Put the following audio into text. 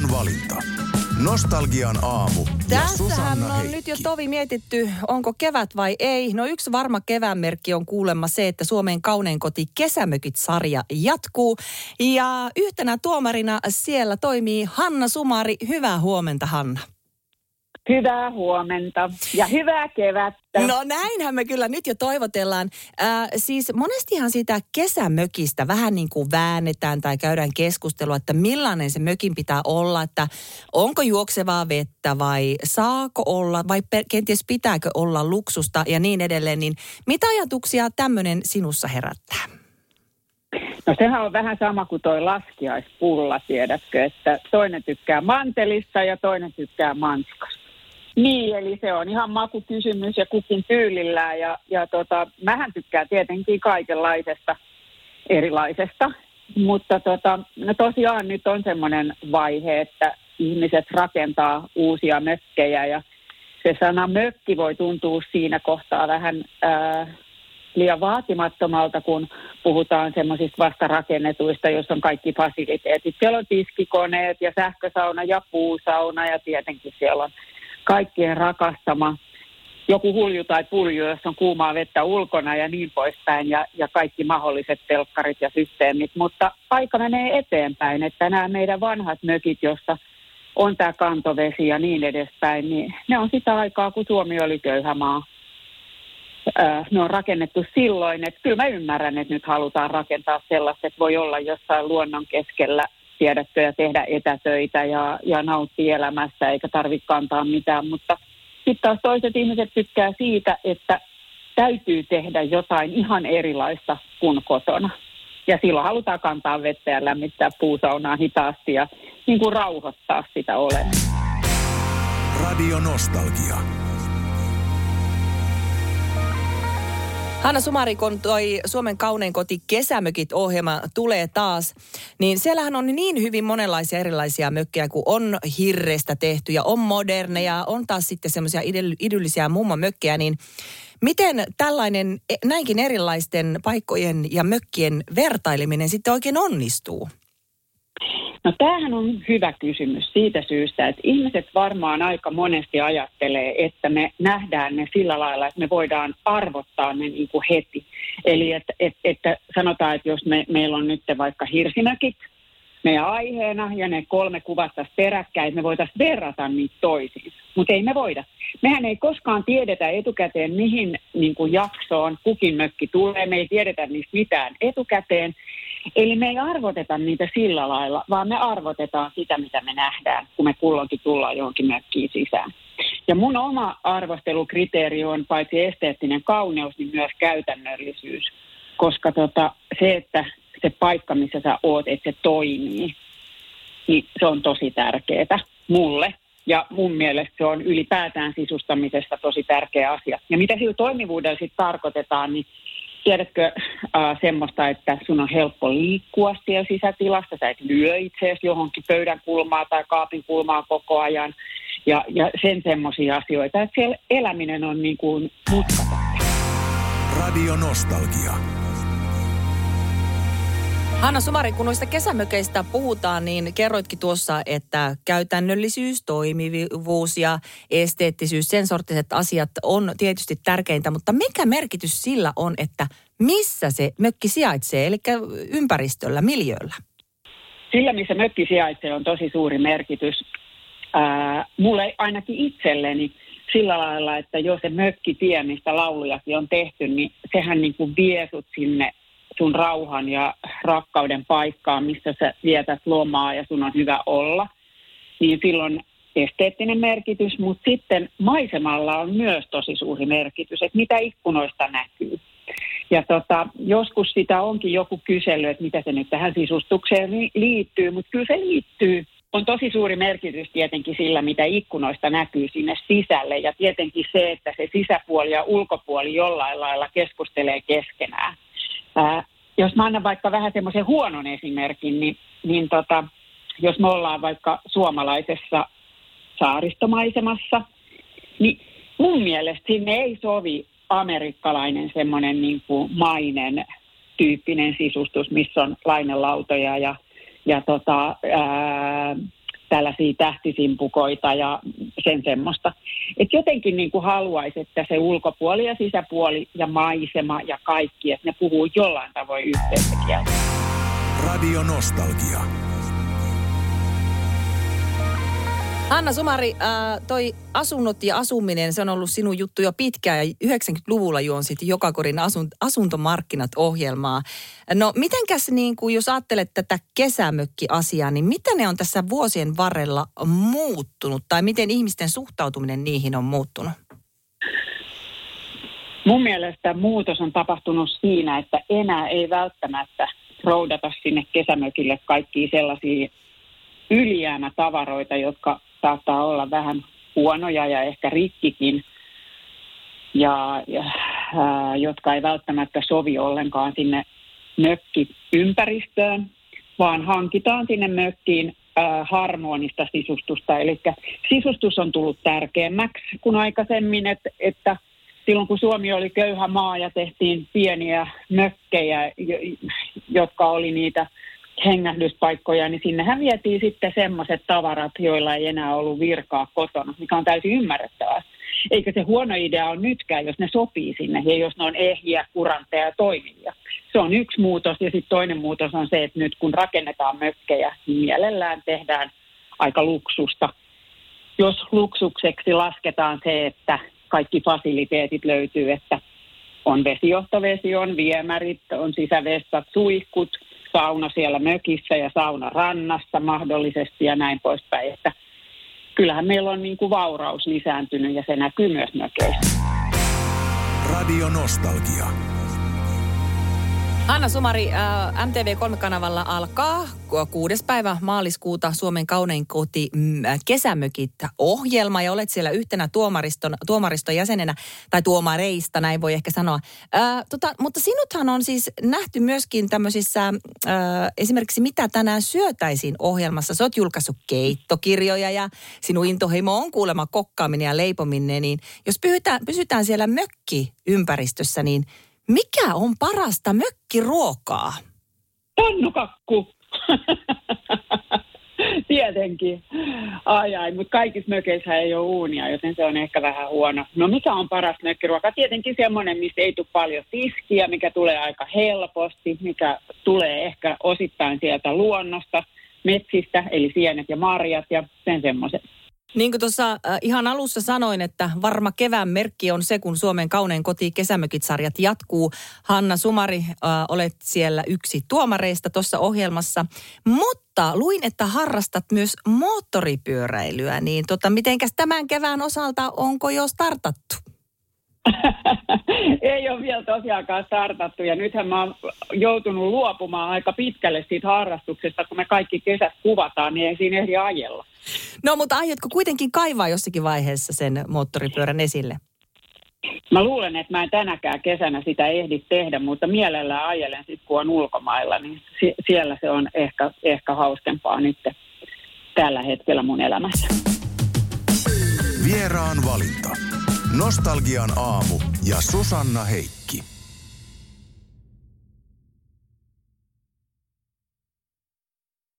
Nokian valinta. Nostalgian aamu. Tässähän on Heikki. nyt jo tovi mietitty, onko kevät vai ei. No yksi varma keväänmerkki on kuulemma se, että Suomen kaunein koti Kesämökit-sarja jatkuu. Ja yhtenä tuomarina siellä toimii Hanna Sumari. Hyvää huomenta, Hanna. Hyvää huomenta ja hyvää kevättä. No näinhän me kyllä nyt jo toivotellaan. Äh, siis monestihan sitä kesämökistä vähän niin kuin väännetään tai käydään keskustelua, että millainen se mökin pitää olla, että onko juoksevaa vettä vai saako olla vai kenties pitääkö olla luksusta ja niin edelleen. Niin mitä ajatuksia tämmöinen sinussa herättää? No sehän on vähän sama kuin toi laskiaispulla, tiedätkö, että toinen tykkää mantelista ja toinen tykkää manskasta. Niin, eli se on ihan makukysymys ja kukin tyylillään ja, ja tota, mähän tykkään tietenkin kaikenlaisesta erilaisesta, mutta tota, no tosiaan nyt on semmoinen vaihe, että ihmiset rakentaa uusia mökkejä ja se sana mökki voi tuntua siinä kohtaa vähän ää, liian vaatimattomalta, kun puhutaan semmoisista vastarakennetuista, joissa on kaikki fasiliteetit. Siellä on tiskikoneet ja sähkösauna ja puusauna ja tietenkin siellä on kaikkien rakastama joku hulju tai pulju, jossa on kuumaa vettä ulkona ja niin poispäin ja, ja kaikki mahdolliset telkkarit ja systeemit. Mutta aika menee eteenpäin, että nämä meidän vanhat mökit, jossa on tämä kantovesi ja niin edespäin, niin ne on sitä aikaa, kun Suomi oli köyhä maa. Öö, ne on rakennettu silloin, että kyllä mä ymmärrän, että nyt halutaan rakentaa sellaista, että voi olla jossain luonnon keskellä, tiedätkö, ja tehdä etätöitä ja, ja nauttia elämästä, eikä tarvitse kantaa mitään, mutta sitten taas toiset ihmiset tykkää siitä, että täytyy tehdä jotain ihan erilaista kuin kotona. Ja silloin halutaan kantaa vettä ja lämmittää puusaunaa hitaasti ja niin kuin rauhoittaa sitä olemista. Radio Nostalgia. Hanna Sumari, kun toi Suomen kaunein koti Kesämökit-ohjelma tulee taas, niin siellähän on niin hyvin monenlaisia erilaisia mökkejä, kun on hirrestä tehty ja on moderneja, on taas sitten semmoisia idyllisiä mummomökkejä, niin miten tällainen e- näinkin erilaisten paikkojen ja mökkien vertaileminen sitten oikein onnistuu? No tämähän on hyvä kysymys siitä syystä, että ihmiset varmaan aika monesti ajattelee, että me nähdään ne sillä lailla, että me voidaan arvottaa ne niin kuin heti. Eli että, että, että sanotaan, että jos me, meillä on nyt vaikka hirsinäkit meidän aiheena ja ne kolme kuvattaisiin peräkkäin, me voitaisiin verrata niitä toisiin. Mutta ei me voida. Mehän ei koskaan tiedetä etukäteen, mihin niin kuin jaksoon kukin mökki tulee. Me ei tiedetä niistä mitään etukäteen. Eli me ei arvoteta niitä sillä lailla, vaan me arvotetaan sitä, mitä me nähdään, kun me kulloinkin tullaan johonkin mökkiin sisään. Ja mun oma arvostelukriteeri on paitsi esteettinen kauneus, niin myös käytännöllisyys. Koska tota, se, että se paikka, missä sä oot, että se toimii, niin se on tosi tärkeää mulle. Ja mun mielestä se on ylipäätään sisustamisesta tosi tärkeä asia. Ja mitä sillä toimivuudella sitten tarkoitetaan, niin tiedätkö äh, semmoista, että sun on helppo liikkua siellä sisätilassa, sä et lyö itseäsi johonkin pöydän kulmaa tai kaapin kulmaa koko ajan. Ja, ja sen semmoisia asioita, että siellä eläminen on niin kuin mutkatonta. Radio Nostalgia. Hanna Sumari, kun noista kesämökeistä puhutaan, niin kerroitkin tuossa, että käytännöllisyys, toimivuus ja esteettisyys, sen sorttiset asiat on tietysti tärkeintä, mutta mikä merkitys sillä on, että missä se mökki sijaitsee, eli ympäristöllä, miljöllä? Sillä, missä mökki sijaitsee, on tosi suuri merkitys. Ää, mulle ainakin itselleni sillä lailla, että jos se mökkitie, mistä laulujakin on tehty, niin sehän niin kuin vie sut sinne sun rauhan ja rakkauden paikkaan, missä sä vietät lomaa ja sun on hyvä olla, niin silloin esteettinen merkitys, mutta sitten maisemalla on myös tosi suuri merkitys, että mitä ikkunoista näkyy. Ja tota, joskus sitä onkin joku kysely, että mitä se nyt tähän sisustukseen liittyy, mutta kyllä se liittyy. On tosi suuri merkitys tietenkin sillä, mitä ikkunoista näkyy sinne sisälle ja tietenkin se, että se sisäpuoli ja ulkopuoli jollain lailla keskustelee keskenään. Ää, jos mä annan vaikka vähän semmoisen huonon esimerkin, niin, niin tota, jos me ollaan vaikka suomalaisessa saaristomaisemassa, niin mun mielestä sinne ei sovi amerikkalainen semmoinen niin kuin mainen tyyppinen sisustus, missä on lainelautoja ja, ja tota, ää, tällaisia tähtisimpukoita ja sen semmoista. Että jotenkin niin kuin haluaisi, että se ulkopuoli ja sisäpuoli ja maisema ja kaikki, että ne puhuu jollain tavoin yhteistä kieltä. Radio Nostalgia. Anna Sumari, äh, toi asunnot ja asuminen, se on ollut sinun juttu jo pitkään ja 90-luvulla juonsit joka korin asun, asuntomarkkinat ohjelmaa. No mitenkäs niin kuin, jos ajattelet tätä kesämökkiasiaa, niin miten ne on tässä vuosien varrella muuttunut tai miten ihmisten suhtautuminen niihin on muuttunut? Mun mielestä muutos on tapahtunut siinä, että enää ei välttämättä roudata sinne kesämökille kaikkia sellaisia ylijäämätavaroita, jotka saattaa olla vähän huonoja ja ehkä rikkikin, ja, ja ää, jotka ei välttämättä sovi ollenkaan sinne mökkiympäristöön, vaan hankitaan sinne mökkiin ää, harmonista sisustusta. Eli sisustus on tullut tärkeämmäksi kuin aikaisemmin, että, että silloin kun Suomi oli köyhä maa ja tehtiin pieniä mökkejä, jotka oli niitä hengähdyspaikkoja, niin sinnehän vietiin sitten semmoiset tavarat, joilla ei enää ollut virkaa kotona, mikä on täysin ymmärrettävää. Eikä se huono idea ole nytkään, jos ne sopii sinne ja jos ne on ehjiä, kurantteja ja toimivia. Se on yksi muutos ja sitten toinen muutos on se, että nyt kun rakennetaan mökkejä, niin mielellään tehdään aika luksusta. Jos luksukseksi lasketaan se, että kaikki fasiliteetit löytyy, että on vesijohtovesi, on viemärit, on sisävessat, suihkut – sauna siellä mökissä ja sauna rannassa mahdollisesti ja näin poispäin. Että kyllähän meillä on niin kuin vauraus lisääntynyt ja se näkyy myös mökeissä. Radio Nostalgia. Anna Sumari, äh, MTV3-kanavalla alkaa kuudes päivä maaliskuuta Suomen kaunein koti mm, kesämökit ohjelma ja olet siellä yhtenä tuomariston, tuomariston jäsenenä tai tuomareista, näin voi ehkä sanoa. Äh, tota, mutta sinuthan on siis nähty myöskin tämmöisissä äh, esimerkiksi mitä tänään syötäisiin ohjelmassa. Sä oot julkaissut keittokirjoja ja sinun intohimo on kuulemma kokkaaminen ja leipominen, niin jos pysytään, pysytään siellä mökkiympäristössä, niin – mikä on parasta mökkiruokaa? Pannukakku. Tietenkin. Ai ai, mutta kaikissa mökeissä ei ole uunia, joten se on ehkä vähän huono. No mikä on paras mökkiruoka? Tietenkin semmoinen, mistä ei tule paljon tiskiä, mikä tulee aika helposti, mikä tulee ehkä osittain sieltä luonnosta, metsistä, eli sienet ja marjat ja sen semmoiset. Niin kuin tuossa äh, ihan alussa sanoin, että varma kevään merkki on se, kun Suomen kaunein koti kesämökit-sarjat jatkuu. Hanna Sumari, äh, olet siellä yksi tuomareista tuossa ohjelmassa. Mutta luin, että harrastat myös moottoripyöräilyä. Niin tota, mitenkäs tämän kevään osalta, onko jo startattu? ei ole vielä tosiaankaan startattu ja nythän mä oon joutunut luopumaan aika pitkälle siitä harrastuksesta, kun me kaikki kesät kuvataan, niin ei siinä ehdi ajella. No mutta aiotko kuitenkin kaivaa jossakin vaiheessa sen moottoripyörän esille? Mä luulen, että mä en tänäkään kesänä sitä ehdi tehdä, mutta mielellään ajelen sitten, kun on ulkomailla, niin siellä se on ehkä, ehkä hauskempaa nyt tällä hetkellä mun elämässä. Vieraan valinta. Nostalgian aamu ja Susanna Heikki.